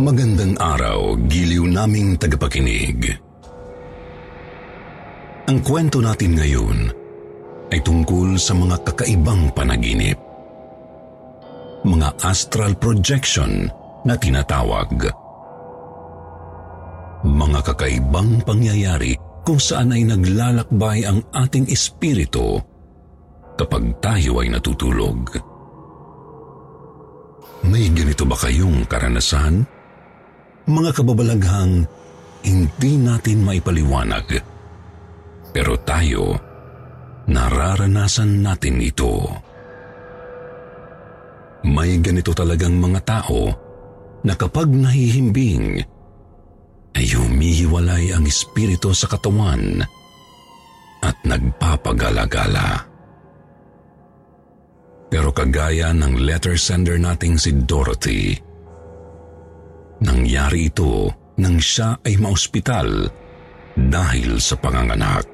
Magandang araw, giliw naming tagapakinig. Ang kwento natin ngayon ay tungkol sa mga kakaibang panaginip. Mga astral projection na tinatawag. Mga kakaibang pangyayari kung saan ay naglalakbay ang ating espiritu kapag tayo ay natutulog. May ganito ba kayong karanasan? Mga kababalaghang hindi natin maipaliwanag. Pero tayo, nararanasan natin ito. May ganito talagang mga tao na kapag nahihimbing, ay humihiwalay ang espiritu sa katawan at nagpapagalagala. Pero kagaya ng letter sender nating si Dorothy, nangyari ito nang siya ay maospital dahil sa panganganak.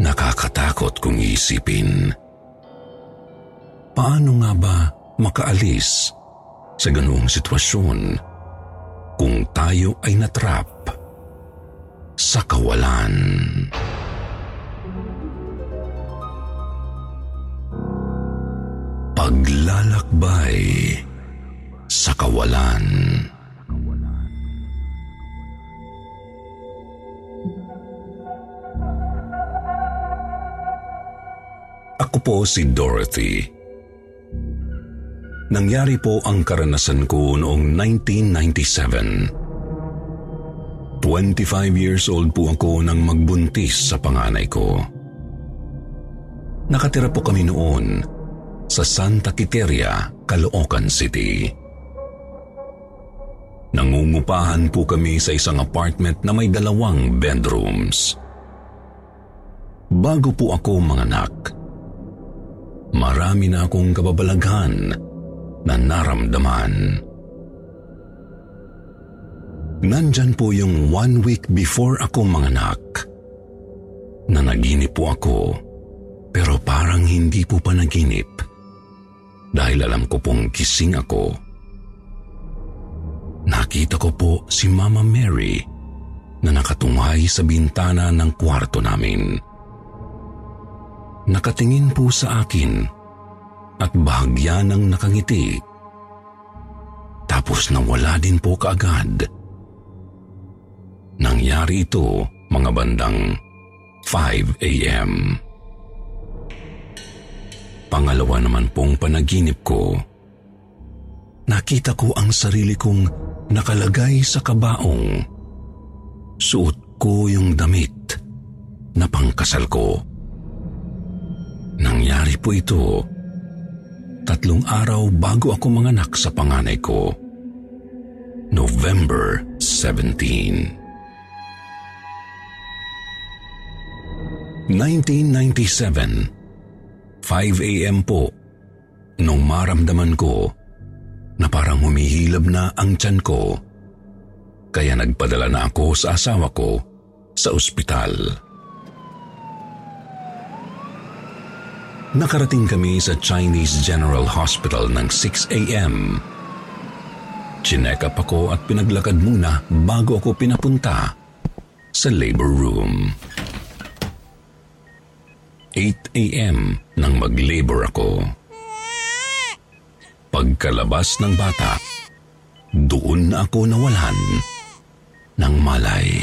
Nakakatakot kung isipin. Paano nga ba makaalis sa ganoong sitwasyon kung tayo ay natrap sa kawalan? Paglalakbay sa kawalan. Ako po si Dorothy. Nangyari po ang karanasan ko noong 1997. 25 years old po ako nang magbuntis sa panganay ko. Nakatira po kami noon sa Santa Quiteria, Caloocan City. Nangungupahan po kami sa isang apartment na may dalawang bedrooms. Bago po ako manganak, marami na akong kababalaghan na naramdaman. Nandyan po yung one week before ako manganak na naginip po ako pero parang hindi po panaginip dahil alam ko pong kising ako. Nakita ko po si Mama Mary na nakatunghay sa bintana ng kwarto namin. Nakatingin po sa akin at bahagya ng nakangiti. Tapos nawala din po kaagad. Nangyari ito mga bandang 5 a.m. Pangalawa naman pong panaginip ko. Nakita ko ang sarili kong nakalagay sa kabaong. Suot ko yung damit na pangkasal ko. Nangyari po ito tatlong araw bago ako manganak sa panganay ko. November 17. 1997, 5 a.m. po, nung maramdaman ko na parang humihilab na ang tiyan ko. Kaya nagpadala na ako sa asawa ko sa ospital. Nakarating kami sa Chinese General Hospital ng 6 a.m. Chinek up ako at pinaglakad muna bago ako pinapunta sa labor room. 8 a.m. nang mag-labor ako. Pagkalabas ng bata, doon ako nawalan ng malay.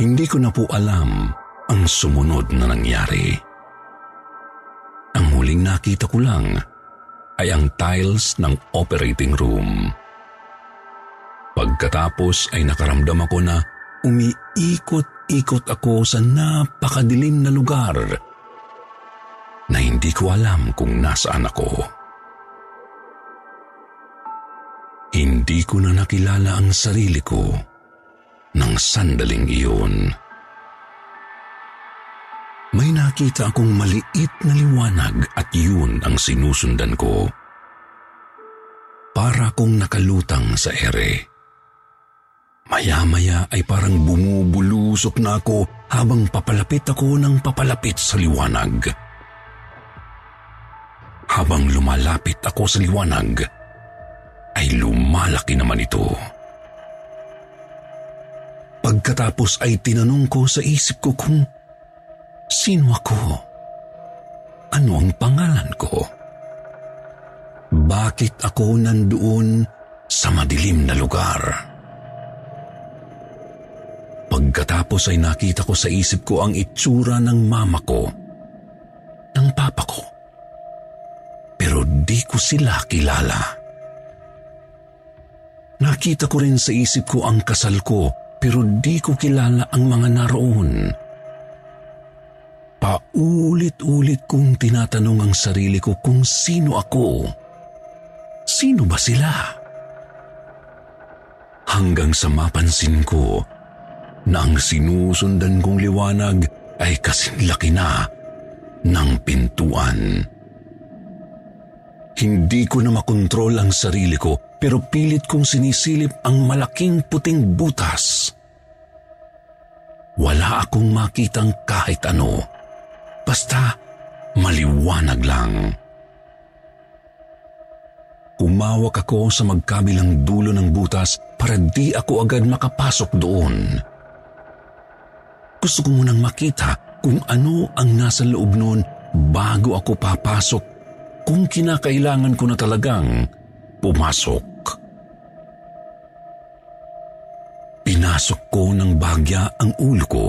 Hindi ko na po alam ang sumunod na nangyari. Ang huling nakita ko lang ay ang tiles ng operating room. Pagkatapos ay nakaramdam ako na umiikot-ikot ako sa napakadilim na lugar na hindi ko alam kung nasaan ako. Hindi ko na nakilala ang sarili ko ng sandaling iyon. May nakita akong maliit na liwanag at yun ang sinusundan ko. Para kong nakalutang sa ere. Maya-maya ay parang bumubulusok na ako habang papalapit ako ng papalapit sa liwanag. Habang lumalapit ako sa liwanag, ay lumalaki naman ito. Pagkatapos ay tinanong ko sa isip ko kung sino ako? Ano ang pangalan ko? Bakit ako nandoon sa madilim na lugar? Pagkatapos ay nakita ko sa isip ko ang itsura ng mama ko, ng papa ko. Pero di ko sila kilala. Nakita ko rin sa isip ko ang kasal ko pero di ko kilala ang mga naroon. Paulit-ulit kong tinatanong ang sarili ko kung sino ako. Sino ba sila? Hanggang sa mapansin ko na ang sinusundan kong liwanag ay kasing laki na ng pintuan. Hindi ko na makontrol ang sarili ko pero pilit kong sinisilip ang malaking puting butas. Wala akong makitang kahit ano. Basta maliwanag lang. Umawak ako sa magkabilang dulo ng butas para di ako agad makapasok doon. Gusto ko munang makita kung ano ang nasa loob noon bago ako papasok kung kinakailangan ko na talagang pumasok. Pinasok ko ng bagya ang ulo ko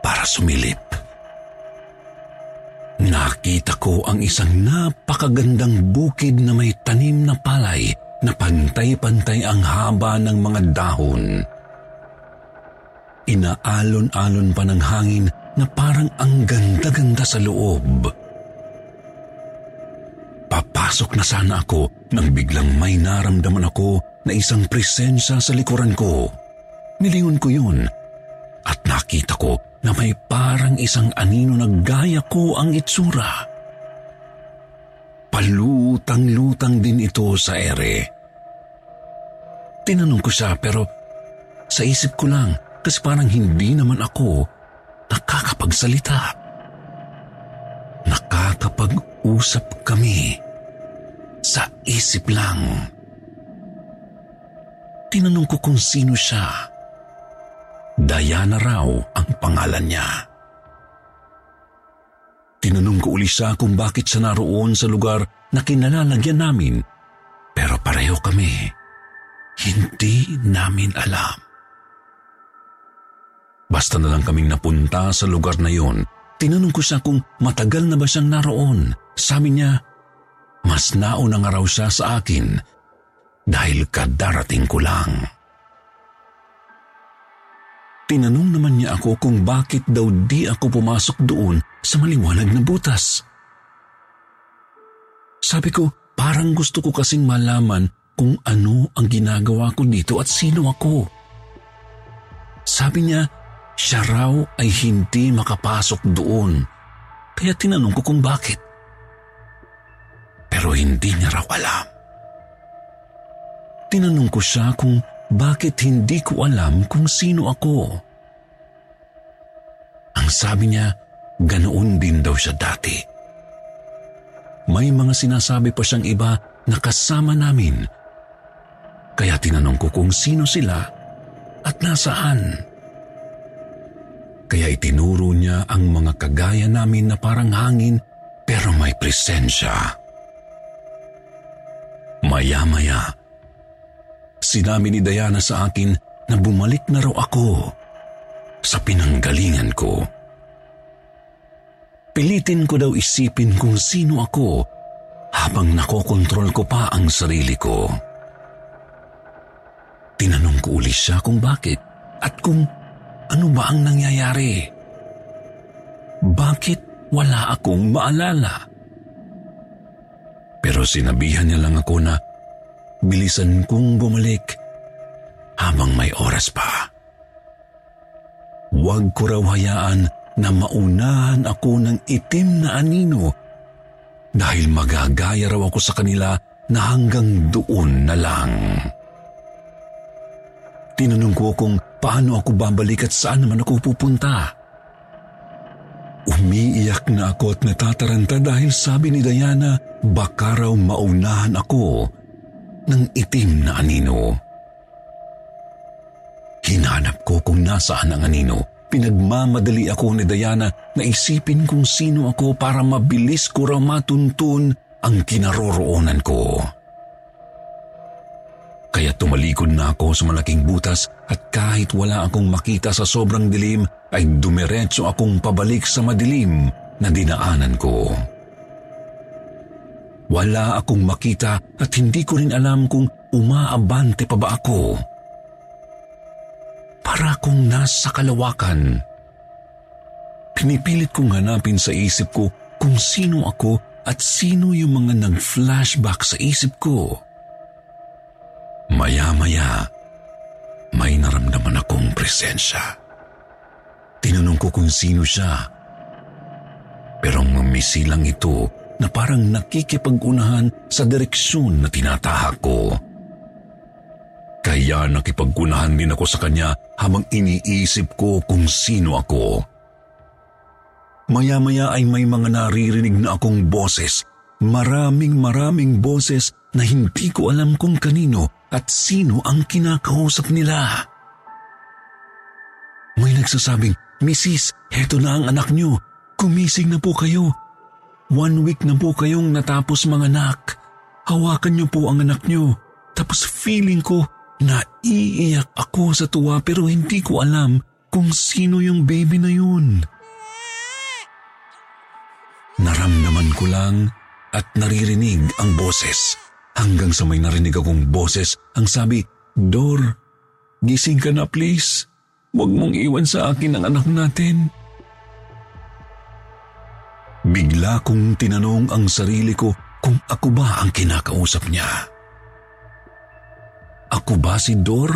para sumilip. Nakita ko ang isang napakagandang bukid na may tanim na palay na pantay-pantay ang haba ng mga dahon inaalon-alon pa ng hangin na parang ang ganda-ganda sa loob. Papasok na sana ako nang biglang may naramdaman ako na isang presensya sa likuran ko. Nilingon ko yun at nakita ko na may parang isang anino na gaya ko ang itsura. Palutang-lutang din ito sa ere. Tinanong ko siya pero sa isip ko lang kasi parang hindi naman ako nakakapagsalita. Nakakapag-usap kami sa isip lang. Tinanong ko kung sino siya. Diana raw ang pangalan niya. Tinanong ko uli siya kung bakit siya naroon sa lugar na kinalalagyan namin pero pareho kami. Hindi namin alam. Basta na lang kaming napunta sa lugar na yon, tinanong ko siya kung matagal na ba siyang naroon. Sabi niya, mas nauna nga raw siya sa akin dahil kadarating ko lang. Tinanong naman niya ako kung bakit daw di ako pumasok doon sa maliwanag na butas. Sabi ko, parang gusto ko kasing malaman kung ano ang ginagawa ko dito at sino ako. Sabi niya, siya raw ay hindi makapasok doon. Kaya tinanong ko kung bakit. Pero hindi niya raw alam. Tinanong ko siya kung bakit hindi ko alam kung sino ako. Ang sabi niya, ganoon din daw siya dati. May mga sinasabi pa siyang iba na kasama namin. Kaya tinanong ko kung sino sila at nasaan. Kaya itinuro niya ang mga kagaya namin na parang hangin pero may presensya. Maya-maya, sinabi ni Diana sa akin na bumalik na raw ako sa pinanggalingan ko. Pilitin ko daw isipin kung sino ako habang nakokontrol ko pa ang sarili ko. Tinanong ko uli siya kung bakit at kung ano ba ang nangyayari? Bakit wala akong maalala? Pero sinabihan niya lang ako na bilisan kong bumalik habang may oras pa. Huwag ko raw hayaan na maunahan ako ng itim na anino dahil magagaya raw ako sa kanila na hanggang doon na lang. Tinanong ko kung paano ako babalik at saan naman ako pupunta. Umiiyak na ako at natataranta dahil sabi ni Diana baka raw maunahan ako ng itim na anino. Hinanap ko kung nasaan ang anino. Pinagmamadali ako ni Diana na isipin kung sino ako para mabilis ko raw matuntun ang kinaroroonan ko. Kaya tumalikod na ako sa malaking butas at kahit wala akong makita sa sobrang dilim ay dumiretso akong pabalik sa madilim na dinaanan ko. Wala akong makita at hindi ko rin alam kung umaabante pa ba ako. Para akong nasa kalawakan. Pinipilit kong hanapin sa isip ko kung sino ako at sino yung mga nag-flashback sa isip ko. Maya-maya, may naramdaman akong presensya. Tinanong ko kung sino siya. Pero mamisi lang ito na parang nakikipag-unahan sa direksyon na tinatahak ko. Kaya nakipag-unahan din ako sa kanya habang iniisip ko kung sino ako. Maya-maya ay may mga naririnig na akong boses. Maraming maraming boses na hindi ko alam kung kanino at sino ang kinakausap nila. May nagsasabing, Mrs., heto na ang anak niyo. Kumising na po kayo. One week na po kayong natapos mga anak. Hawakan niyo po ang anak niyo. Tapos feeling ko na iiyak ako sa tuwa pero hindi ko alam kung sino yung baby na yun. Naramdaman ko lang at naririnig ang boses. Hanggang sa may narinig akong boses, ang sabi, Dor, gising ka na please. Huwag mong iwan sa akin ang anak natin. Bigla kong tinanong ang sarili ko kung ako ba ang kinakausap niya. Ako ba si Dor?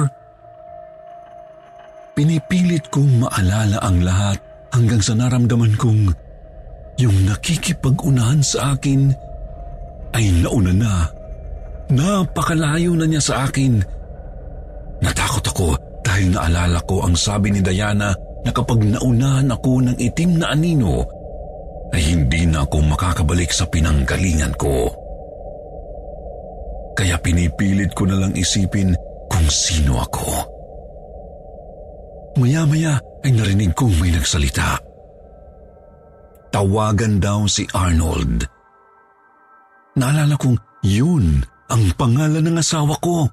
Pinipilit kong maalala ang lahat hanggang sa naramdaman kong yung nakikipag-unahan sa akin ay nauna na Napakalayo na niya sa akin. Natakot ako dahil naalala ko ang sabi ni Diana na kapag naunahan ako ng itim na anino, ay hindi na ako makakabalik sa pinanggalingan ko. Kaya pinipilit ko na lang isipin kung sino ako. Maya-maya ay narinig kong may nagsalita. Tawagan daw si Arnold. Naalala kong yun ang pangalan ng asawa ko.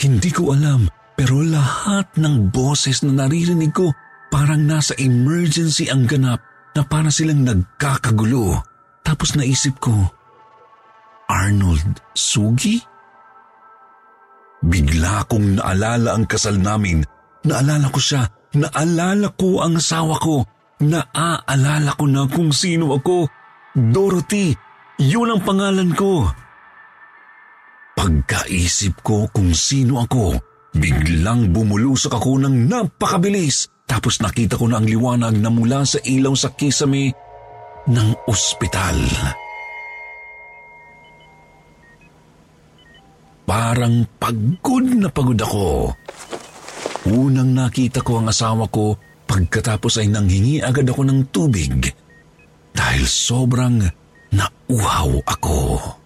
Hindi ko alam pero lahat ng boses na naririnig ko parang nasa emergency ang ganap na para silang nagkakagulo. Tapos naisip ko, Arnold Sugi? Bigla kong naalala ang kasal namin. Naalala ko siya. Naalala ko ang asawa ko. Naaalala ko na kung sino ako. Dorothy. Yun ang pangalan ko. Pagkaisip ko kung sino ako, Biglang bumulusok ako ng napakabilis tapos nakita ko na ang liwanag na mula sa ilaw sa kisame ng ospital. Parang pagod na pagod ako. Unang nakita ko ang asawa ko pagkatapos ay nanghingi agad ako ng tubig dahil sobrang nauhaw ako.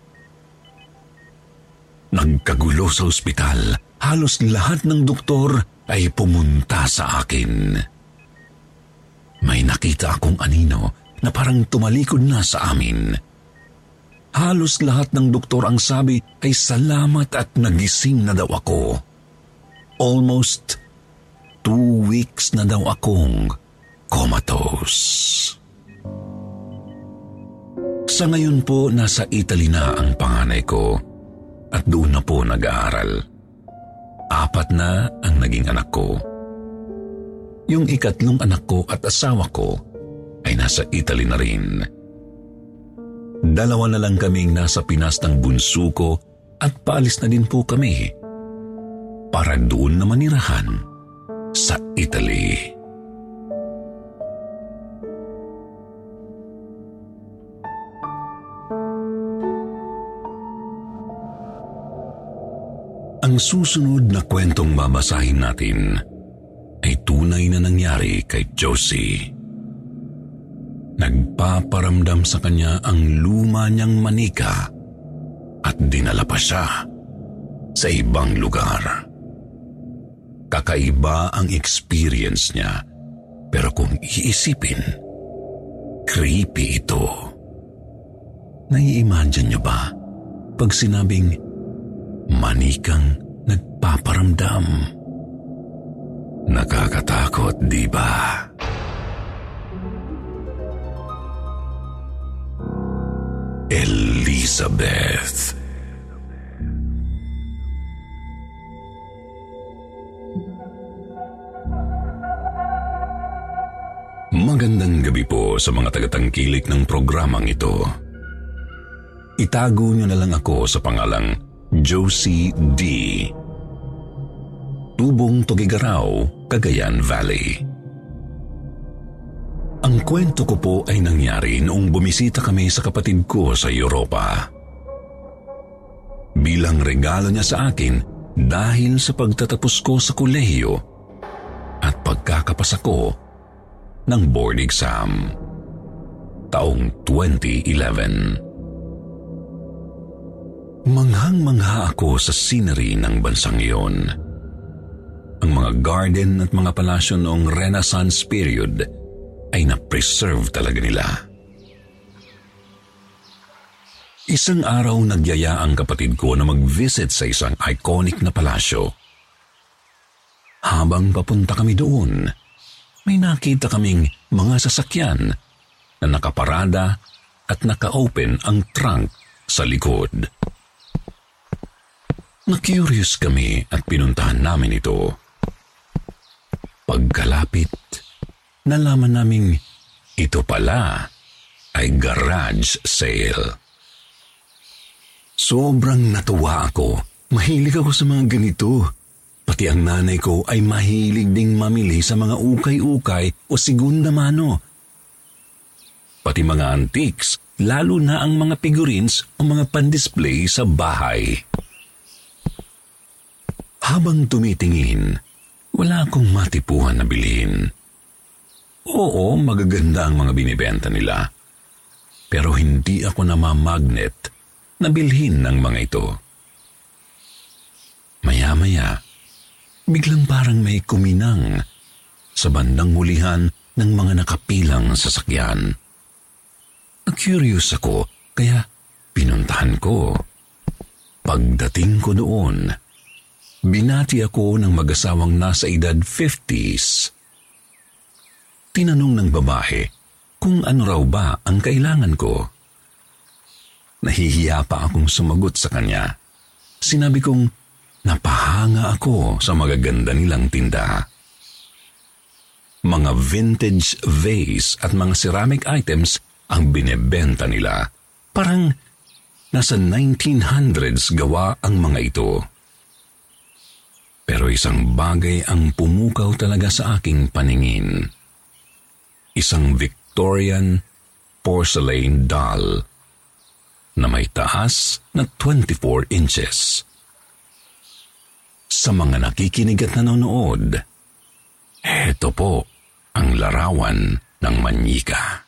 Nagkagulo sa ospital. Halos lahat ng doktor ay pumunta sa akin. May nakita akong anino na parang tumalikod na sa amin. Halos lahat ng doktor ang sabi ay salamat at nagising na daw ako. Almost two weeks na daw akong comatose. Sa ngayon po, nasa Italy na ang panganay ko at doon na po nag-aaral. Apat na ang naging anak ko. Yung ikatlong anak ko at asawa ko ay nasa Italy na rin. Dalawa na lang kaming nasa Pinas ng bunso ko at paalis na din po kami para doon na manirahan sa Italy. Ang susunod na kwentong babasahin natin ay tunay na nangyari kay Josie. Nagpaparamdam sa kanya ang luma niyang manika at dinala pa siya sa ibang lugar. Kakaiba ang experience niya pero kung iisipin, creepy ito. Nai-imagine niyo ba pag sinabing manikang nagpaparamdam. Nakakatakot, di ba? Elizabeth. Magandang gabi po sa mga tagatangkilik ng programang ito. Itago niyo na lang ako sa pangalang Josie D. Tubong Tugigaraw, Cagayan Valley. Ang kwento ko po ay nangyari noong bumisita kami sa kapatid ko sa Europa. Bilang regalo niya sa akin dahil sa pagtatapos ko sa kolehiyo at pagkakapasa ko ng board exam. Taong 2011. Manghang-mangha ako sa scenery ng bansang iyon. Ang mga garden at mga palasyo noong Renaissance period ay na-preserve talaga nila. Isang araw nagyaya ang kapatid ko na mag-visit sa isang iconic na palasyo. Habang papunta kami doon, may nakita kaming mga sasakyan na nakaparada at naka-open ang trunk sa likod. Na-curious kami at pinuntahan namin ito. Pagkalapit, nalaman naming ito pala ay garage sale. Sobrang natuwa ako. Mahilig ako sa mga ganito. Pati ang nanay ko ay mahilig ding mamili sa mga ukay-ukay o segunda mano. Pati mga antiques, lalo na ang mga figurines o mga pandisplay sa bahay. Habang tumitingin, wala akong matipuhan na bilhin. Oo, magaganda ang mga binibenta nila. Pero hindi ako namamagnet na bilhin ng mga ito. Maya-maya, biglang parang may kuminang sa bandang hulihan ng mga nakapilang sasakyan. Na-curious ako, kaya pinuntahan ko. Pagdating ko doon, Binati ako ng mag-asawang nasa edad 50s. Tinanong ng babae kung ano raw ba ang kailangan ko. Nahihiya pa akong sumagot sa kanya. Sinabi kong napahanga ako sa magaganda nilang tinda. Mga vintage vase at mga ceramic items ang binebenta nila. Parang nasa 1900s gawa ang mga ito. Pero isang bagay ang pumukaw talaga sa aking paningin. Isang Victorian porcelain doll na may taas na 24 inches. Sa mga nakikinig at nanonood, eto po ang larawan ng manyika.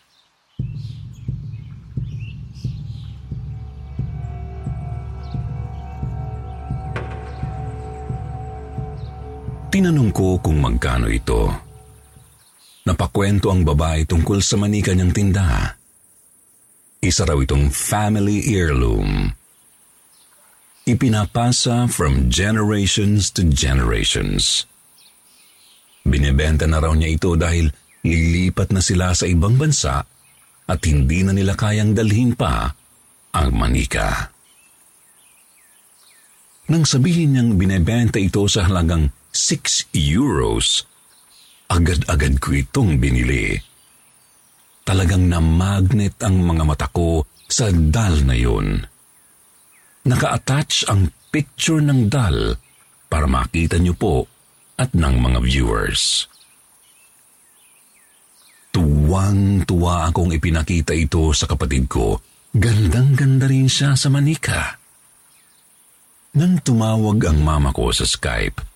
Tinanong ko kung magkano ito. Napakwento ang babae tungkol sa manika niyang tinda. Isa raw itong family heirloom. Ipinapasa from generations to generations. Binibenta na raw niya ito dahil lilipat na sila sa ibang bansa at hindi na nila kayang dalhin pa ang manika. Nang sabihin niyang binebenta ito sa halagang 6 euros, agad-agad ko itong binili. Talagang na-magnet ang mga mata ko sa dal na yun. Naka-attach ang picture ng dal para makita niyo po at ng mga viewers. Tuwang-tuwa akong ipinakita ito sa kapatid ko. Gandang-ganda rin siya sa manika. Nang tumawag ang mama ko sa Skype,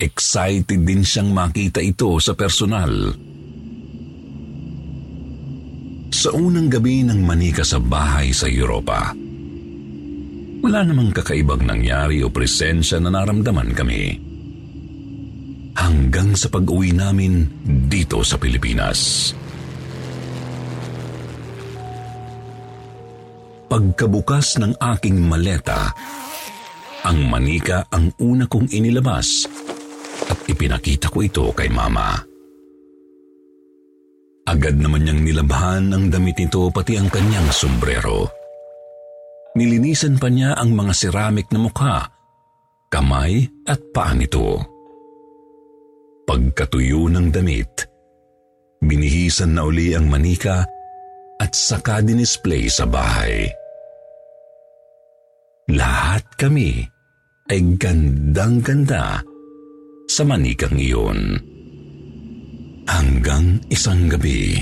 Excited din siyang makita ito sa personal. Sa unang gabi ng manika sa bahay sa Europa, wala namang kakaibang nangyari o presensya na naramdaman kami. Hanggang sa pag-uwi namin dito sa Pilipinas. Pagkabukas ng aking maleta, ang manika ang una kong inilabas at ipinakita ko ito kay mama. Agad naman niyang nilabhan ang damit nito pati ang kanyang sombrero. Nilinisan pa niya ang mga ceramic na mukha, kamay at paa nito. Pagkatuyo ng damit, binihisan na uli ang manika at saka dinisplay sa bahay. Lahat kami ay gandang-ganda sa manikang iyon. Hanggang isang gabi.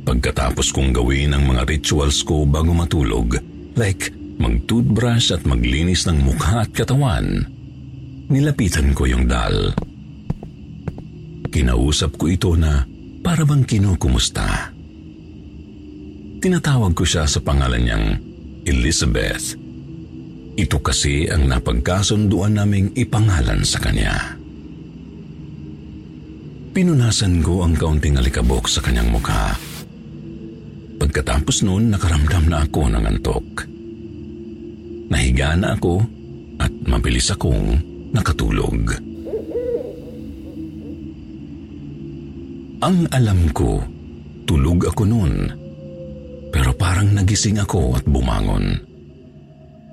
Pagkatapos kong gawin ang mga rituals ko bago matulog, like mag-toothbrush at maglinis ng mukha at katawan, nilapitan ko yung dal. Kinausap ko ito na para bang kinukumusta. Tinatawag ko siya sa pangalan niyang Elizabeth. Ito kasi ang napagkasunduan naming ipangalan sa kanya. Pinunasan ko ang kaunting alikabok sa kanyang mukha. Pagkatapos noon, nakaramdam na ako ng antok. Nahiga na ako at mabilis akong nakatulog. Ang alam ko, tulog ako noon. Pero parang nagising ako at bumangon.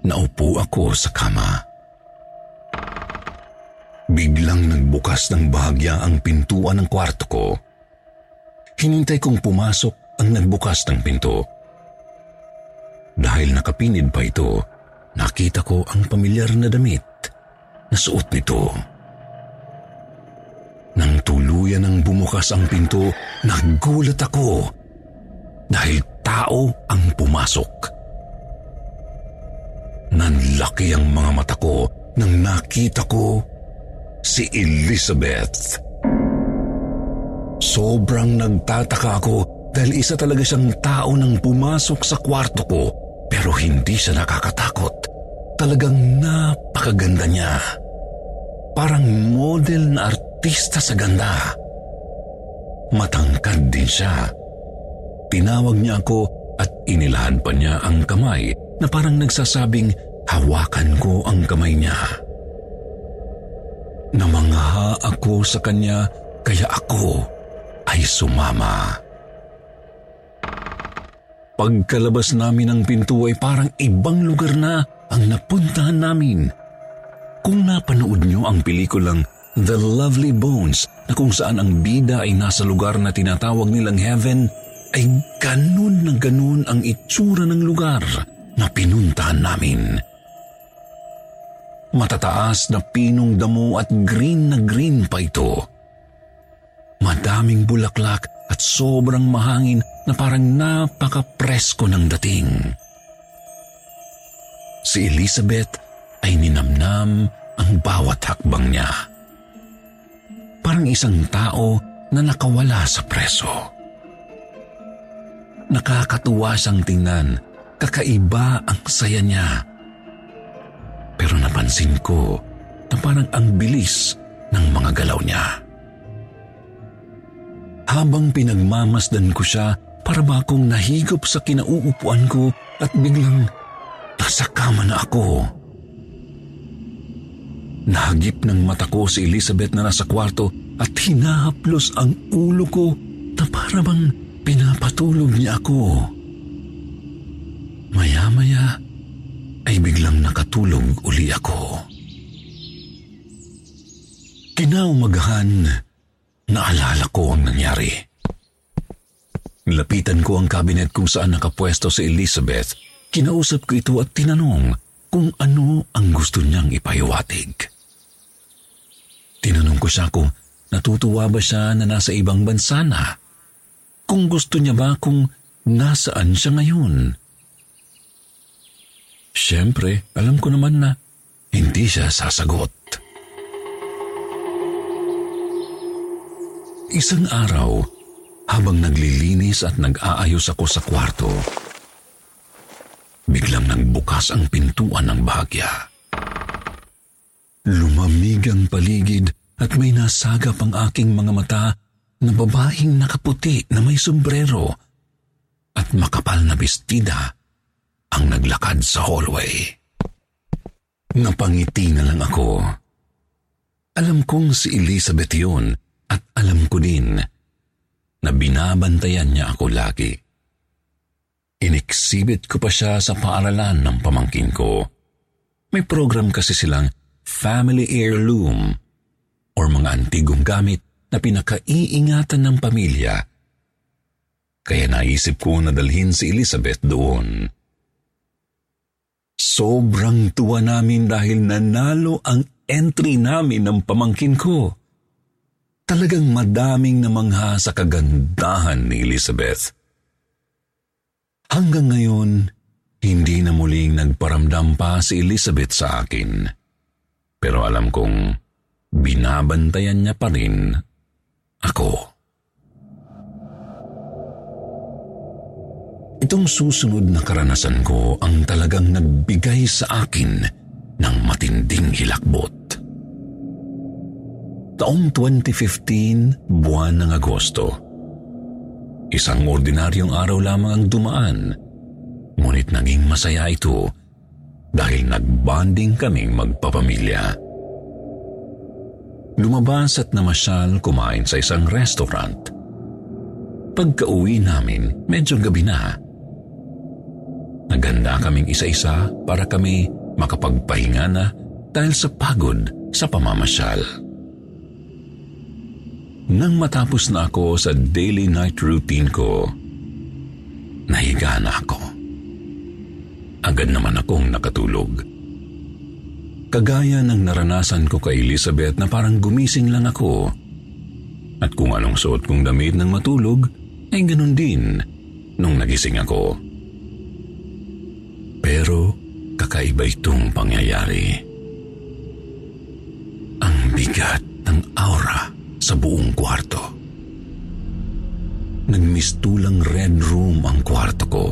Naupo ako sa kama. Biglang nagbukas ng bahagya ang pintuan ng kwarto ko. Hinintay kong pumasok ang nagbukas ng pinto. Dahil nakapinid pa ito, nakita ko ang pamilyar na damit na suot nito. tuluyan ng bumukas ang pinto, nagulat ako dahil tao ang pumasok. Nanlaki ang mga mata ko nang nakita ko si Elizabeth. Sobrang nagtataka ako dahil isa talaga siyang tao nang pumasok sa kwarto ko pero hindi siya nakakatakot. Talagang napakaganda niya. Parang model na artista sa ganda. Matangkad din siya. Tinawag niya ako at inilahan pa niya ang kamay na parang nagsasabing hawakan ko ang kamay niya. Namangha ako sa kanya kaya ako ay sumama. Pagkalabas namin ng pinto ay parang ibang lugar na ang napuntahan namin. Kung napanood niyo ang pelikulang The Lovely Bones na kung saan ang bida ay nasa lugar na tinatawag nilang heaven, ay ganun na ganun ang itsura ng lugar na pinuntahan namin. Matataas na pinong damo at green na green pa ito. Madaming bulaklak at sobrang mahangin na parang napaka-presko ng dating. Si Elizabeth ay ninamnam ang bawat hakbang niya. Parang isang tao na nakawala sa preso. Nakakatuwa siyang tingnan, kakaiba ang saya niya. Pero napansin ko na parang ang bilis ng mga galaw niya habang pinagmamasdan ko siya para ba akong nahigop sa kinauupuan ko at biglang nasa kama na ako. Nahagip ng mata ko si Elizabeth na nasa kwarto at hinahaplos ang ulo ko na para bang pinapatulog niya ako. Maya-maya ay biglang nakatulog uli ako. Kinaumagahan, Naalala ko ang nangyari. Lapitan ko ang kabinet kung saan nakapwesto si Elizabeth. Kinausap ko ito at tinanong kung ano ang gusto niyang ipahiwatig. Tinanong ko siya kung natutuwa ba siya na nasa ibang bansa na. Kung gusto niya ba kung nasaan siya ngayon. Siyempre, alam ko naman na hindi siya sasagot. Isang araw, habang naglilinis at nag-aayos ako sa kwarto, biglang nagbukas ang pintuan ng bahagya. Lumamig ang paligid at may nasagap ang aking mga mata na babaeng nakaputi na may sombrero at makapal na bestida ang naglakad sa hallway. Napangiti na lang ako. Alam kong si Elizabeth yun at alam ko din na binabantayan niya ako lagi. Inexhibit ko pa siya sa paaralan ng pamangkin ko. May program kasi silang family heirloom or mga antigong gamit na pinakaiingatan ng pamilya. Kaya naisip ko na dalhin si Elizabeth doon. Sobrang tuwa namin dahil nanalo ang entry namin ng pamangkin ko. Talagang madaming namangha sa kagandahan ni Elizabeth. Hanggang ngayon, hindi na muling nagparamdam pa si Elizabeth sa akin. Pero alam kong binabantayan niya pa rin ako. Itong susunod na karanasan ko ang talagang nagbigay sa akin ng matinding hilakbot. Taong 2015, buwan ng Agosto. Isang ordinaryong araw lamang ang dumaan, ngunit naging masaya ito dahil nagbanding kaming magpapamilya. Lumabas at namasyal kumain sa isang restaurant. Pagka-uwi namin, medyo gabi na. Naganda kaming isa-isa para kami makapagpahinga na dahil sa pagod sa pamamasyal. Nang matapos na ako sa daily night routine ko, nahiga na ako. Agad naman akong nakatulog. Kagaya ng naranasan ko kay Elizabeth na parang gumising lang ako. At kung anong suot kong damit ng matulog, ay ganun din nung nagising ako. Pero kakaiba itong pangyayari. Ang bigat ng aura sa buong kwarto. Nagmistulang red room ang kwarto ko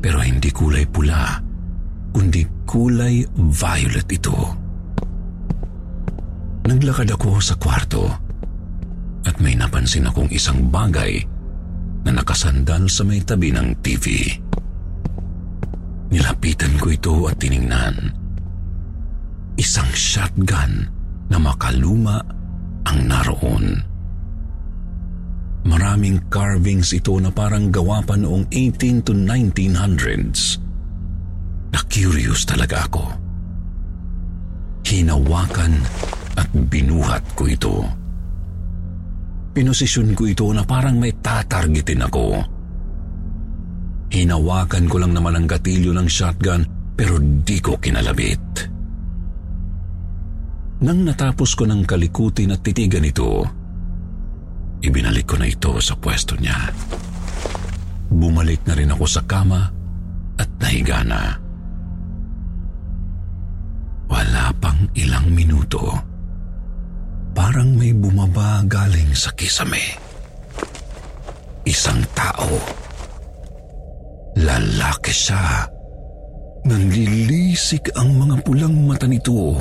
pero hindi kulay pula kundi kulay violet ito. Naglakad ako sa kwarto at may napansin akong isang bagay na nakasandal sa may tabi ng TV. Nilapitan ko ito at tiningnan. Isang shotgun na makaluma ang naroon. Maraming carvings ito na parang gawa pa noong 18 to 1900s. Na-curious talaga ako. Hinawakan at binuhat ko ito. Pinosisyon ko ito na parang may tatargetin ako. Hinawakan ko lang naman ang gatilyo ng shotgun pero di ko kinalabit. Nang natapos ko ng kalikutin at titigan ito, ibinalik ko na ito sa pwesto niya. Bumalik na rin ako sa kama at nahiga na. Wala pang ilang minuto. Parang may bumaba galing sa kisame. Isang tao. Lalaki siya. Nanlilisik ang mga pulang mata nito.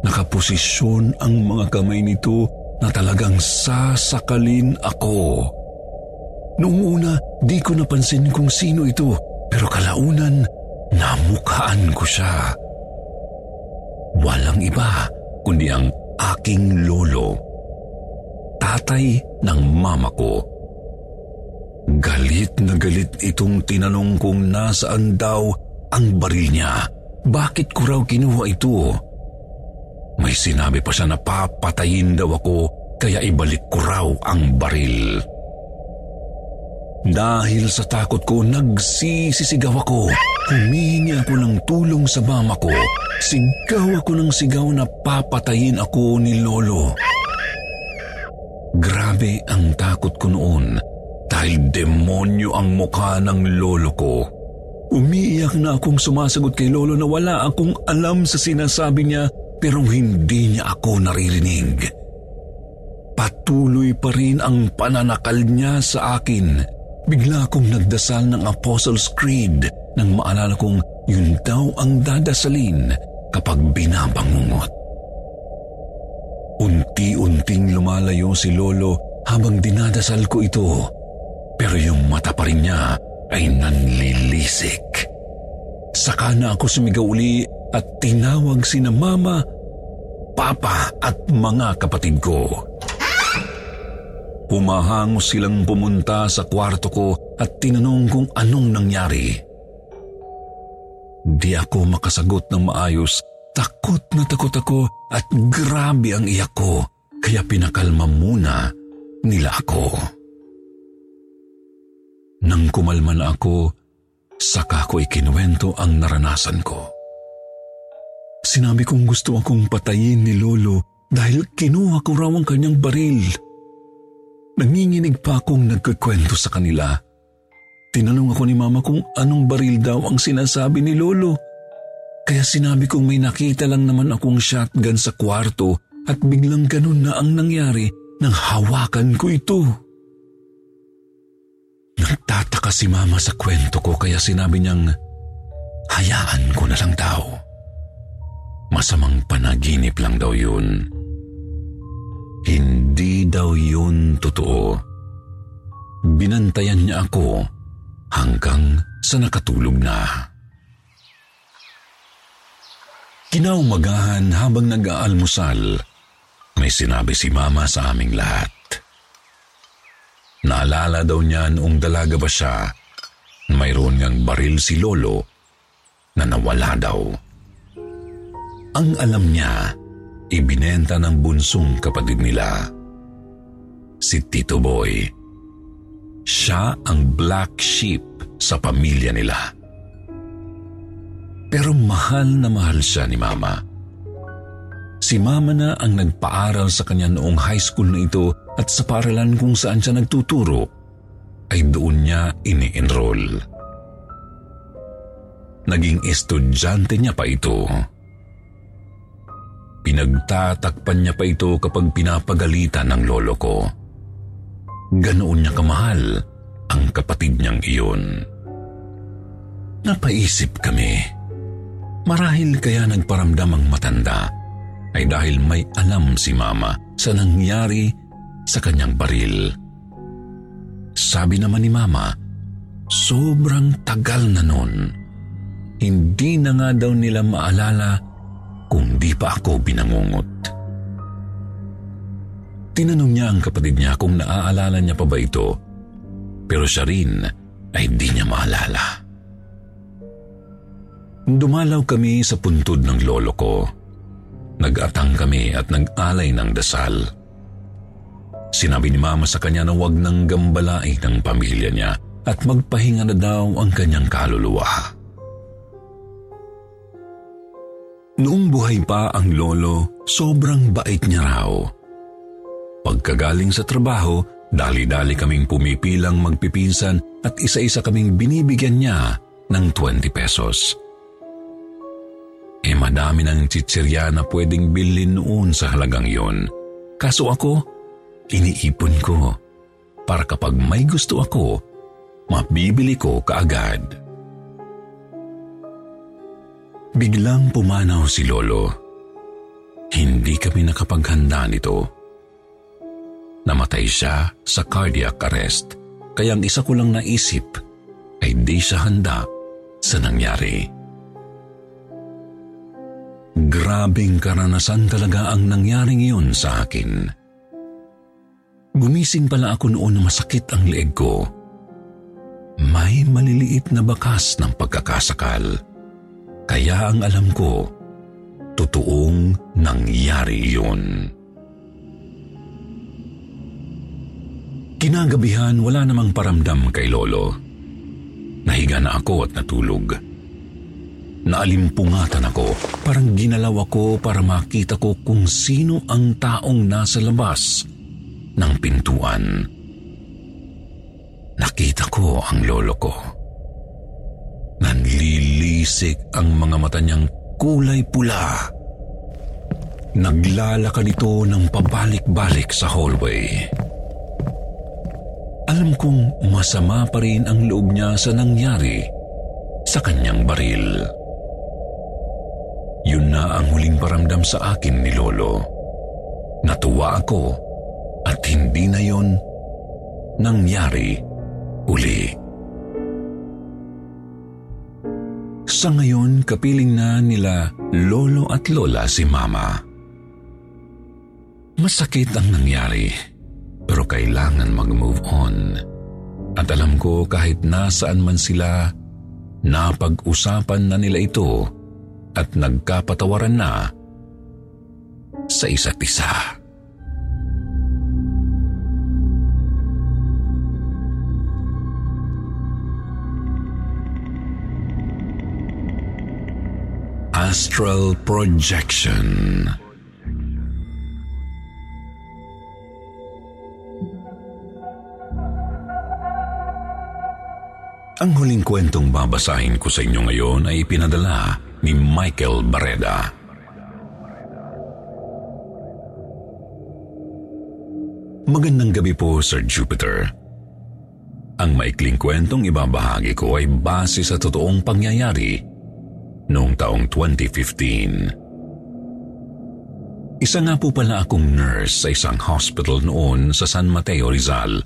Nakaposisyon ang mga kamay nito na talagang sasakalin ako. Noong una, di ko napansin kung sino ito, pero kalaunan, namukhaan ko siya. Walang iba kundi ang aking lolo. Tatay ng mama ko. Galit na galit itong tinanong kung nasaan daw ang baril niya. Bakit ko raw kinuha ito? May sinabi pa siya na papatayin daw ako kaya ibalik ko raw ang baril. Dahil sa takot ko, nagsisisigaw ako. Humingi ako ng tulong sa mama ko. Sigaw ako ng sigaw na papatayin ako ni Lolo. Grabe ang takot ko noon dahil demonyo ang mukha ng lolo ko. Umiiyak na akong sumasagot kay Lolo na wala akong alam sa sinasabi niya pero hindi niya ako naririnig. Patuloy pa rin ang pananakal niya sa akin. Bigla akong nagdasal ng Apostles' Creed nang maalala kong yun daw ang dadasalin kapag binabangungot. Unti-unting lumalayo si Lolo habang dinadasal ko ito. Pero yung mata pa rin niya ay nanlilisik. Saka na ako sumigaw uli at tinawag si na mama, papa at mga kapatid ko. Humahangos silang pumunta sa kwarto ko at tinanong kung anong nangyari. Di ako makasagot ng maayos. Takot na takot ako at grabe ang iyak ko. Kaya pinakalma muna nila ako. Nang kumalma ako, saka ko ikinuwento ang naranasan ko. Sinabi kong gusto akong patayin ni Lolo dahil kinuha ko raw ang kanyang baril. Nanginginig pa akong nagkikwento sa kanila. Tinanong ako ni Mama kung anong baril daw ang sinasabi ni Lolo. Kaya sinabi kong may nakita lang naman akong shotgun sa kwarto at biglang ganun na ang nangyari nang hawakan ko ito. Nagtataka si Mama sa kwento ko kaya sinabi niyang hayaan ko na lang daw. Masamang panaginip lang daw yun. Hindi daw yun totoo. Binantayan niya ako hanggang sa nakatulog na. Kinaumagahan habang nag-aalmusal, may sinabi si Mama sa aming lahat. Naalala daw niya noong dalaga pa siya, mayroon ngang baril si Lolo na nawala daw. Ang alam niya, ibinenta ng bunsong kapatid nila. Si Tito Boy. Siya ang black sheep sa pamilya nila. Pero mahal na mahal siya ni Mama. Si mama na ang nagpaaral sa kanya noong high school na ito at sa paaralan kung saan siya nagtuturo ay doon niya ini-enroll. Naging estudyante niya pa ito. Pinagtatakpan niya pa ito kapag pinapagalitan ng lolo ko. Ganoon niya kamahal ang kapatid niyang iyon. Napaisip kami, marahil kaya nagparamdam ang matanda ay dahil may alam si mama sa nangyari sa kanyang baril. Sabi naman ni mama, sobrang tagal na nun. Hindi na nga daw nila maalala kung di pa ako binangungot. Tinanong niya ang kapatid niya kung naaalala niya pa ba ito, pero siya rin ay di niya maalala. Dumalaw kami sa puntod ng lolo ko. Nag-atang kami at nag-alay ng dasal. Sinabi ni mama sa kanya na huwag nang gambalain ng pamilya niya at magpahinga na daw ang kanyang kaluluwa. Noong buhay pa ang lolo, sobrang bait niya raw. Pagkagaling sa trabaho, dali-dali kaming pumipilang magpipinsan at isa-isa kaming binibigyan niya ng 20 pesos. Eh madami ng chichirya na pwedeng bilhin noon sa halagang yon. Kaso ako, iniipon ko para kapag may gusto ako, mabibili ko kaagad. Biglang pumanaw si Lolo. Hindi kami nakapaghanda nito. Namatay siya sa cardiac arrest, kaya ang isa ko lang naisip ay di siya handa sa nangyari. Grabing karanasan talaga ang nangyaring iyon sa akin. Gumising pala ako noon na masakit ang leeg ko. May maliliit na bakas ng pagkakasakal. Kaya ang alam ko, totoong nangyari yun. Kinagabihan wala namang paramdam kay Lolo. Nahiga na ako at natulog. Naalimpungatan ako, parang ginalaw ako para makita ko kung sino ang taong nasa labas ng pintuan. Nakita ko ang lolo ko. Nanlilisik ang mga mata niyang kulay pula. Naglalakad ito ng pabalik-balik sa hallway. Alam kong masama pa rin ang loob niya sa nangyari sa kanyang baril. Yun na ang huling paramdam sa akin ni Lolo. Natuwa ako at hindi na yon nangyari uli. Sa ngayon, kapiling na nila Lolo at Lola si Mama. Masakit ang nangyari, pero kailangan mag-move on. At alam ko kahit nasaan man sila, napag-usapan na nila ito at nagkapatawaran na sa isa't isa. Astral Projection Ang huling kwentong babasahin ko sa inyo ngayon ay ipinadala ni Michael Bareda. Magandang gabi po, Sir Jupiter. Ang maikling kwentong ibabahagi ko ay base sa totoong pangyayari noong taong 2015. Isa nga po pala akong nurse sa isang hospital noon sa San Mateo, Rizal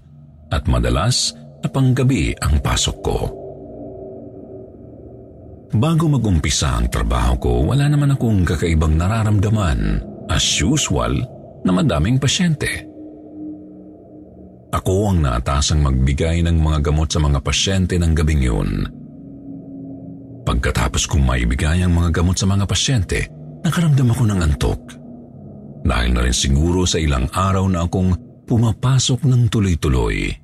at madalas na panggabi ang pasok ko. Bago mag-umpisa ang trabaho ko, wala naman akong kakaibang nararamdaman as usual na madaming pasyente. Ako ang naatasang magbigay ng mga gamot sa mga pasyente ng gabing yun. Pagkatapos kong maibigay ang mga gamot sa mga pasyente, nakaramdam ako ng antok. Dahil na rin siguro sa ilang araw na akong pumapasok ng tuloy-tuloy.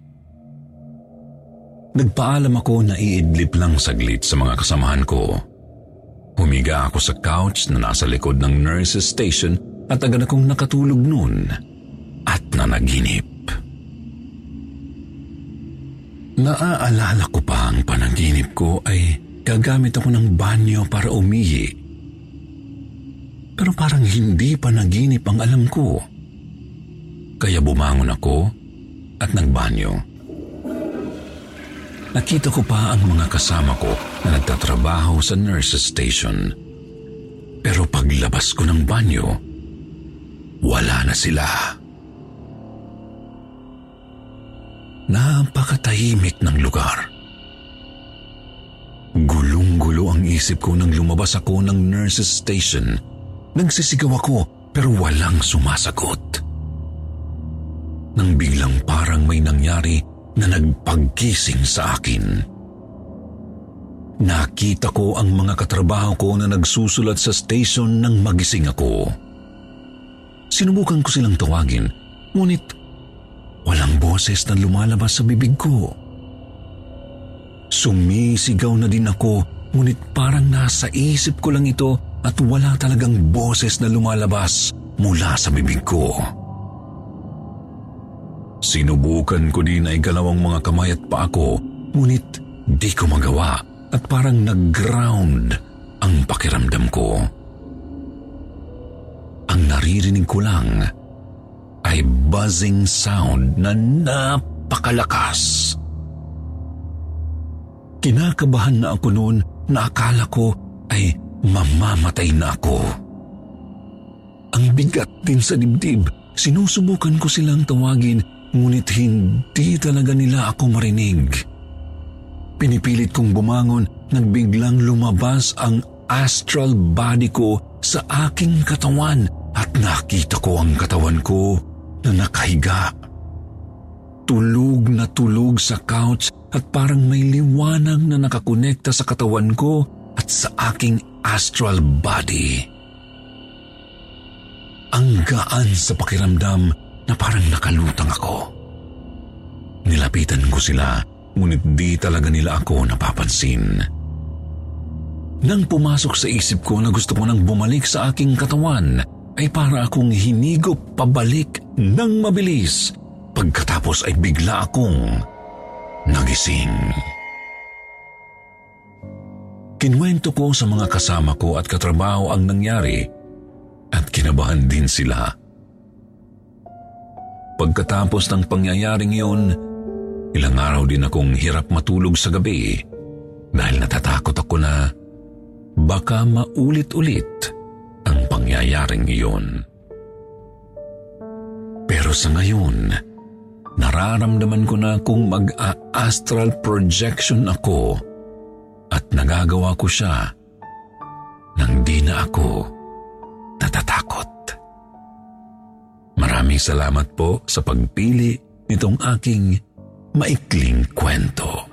Nagpaalam ako na iidlip lang saglit sa mga kasamahan ko. Humiga ako sa couch na nasa likod ng nurse's station at agad akong nakatulog noon at nanaginip. Naaalala ko pa ang panaginip ko ay gagamit ako ng banyo para umihi. Pero parang hindi panaginip ang alam ko. Kaya bumangon ako at nagbanyo. Nakita ko pa ang mga kasama ko na nagtatrabaho sa nurse's station. Pero paglabas ko ng banyo, wala na sila. Napakatahimik ng lugar. Gulong-gulo ang isip ko nang lumabas ako ng nurse's station. Nagsisigaw ako pero walang sumasagot. Nang biglang parang may nangyari na nagpagkising sa akin. Nakita ko ang mga katrabaho ko na nagsusulat sa station nang magising ako. Sinubukan ko silang tawagin, ngunit Walang boses na lumalabas sa bibig ko. Sumisigaw na din ako, ngunit parang nasa isip ko lang ito at wala talagang boses na lumalabas mula sa bibig ko. Sinubukan ko din na igalawang mga kamay at paa ko, ngunit di ko magawa at parang nag-ground ang pakiramdam ko. Ang naririnig ko lang ay buzzing sound na napakalakas. Kinakabahan na ako noon na akala ko ay mamamatay na ako. Ang bigat din sa dibdib, sinusubukan ko silang tawagin ngunit hindi talaga nila ako marinig. Pinipilit kong bumangon nang biglang lumabas ang astral body ko sa aking katawan at nakita ko ang katawan ko na nakahiga. Tulog na tulog sa couch at parang may liwanag na nakakonekta sa katawan ko at sa aking astral body. Ang gaan sa pakiramdam na parang nakalutang ako. Nilapitan ko sila, ngunit di talaga nila ako napapansin. Nang pumasok sa isip ko na gusto ko nang bumalik sa aking katawan, ay para akong hinigop pabalik ng mabilis. Pagkatapos ay bigla akong nagising. Kinwento ko sa mga kasama ko at katrabaho ang nangyari at kinabahan din sila. Pagkatapos ng pangyayaring iyon, ilang araw din akong hirap matulog sa gabi dahil natatakot ako na baka maulit-ulit ang pangyayaring iyon. Pero sa ngayon, nararamdaman ko na kung mag-astral projection ako at nagagawa ko siya nang di na ako natatakot. Maraming salamat po sa pagpili nitong aking maikling kwento.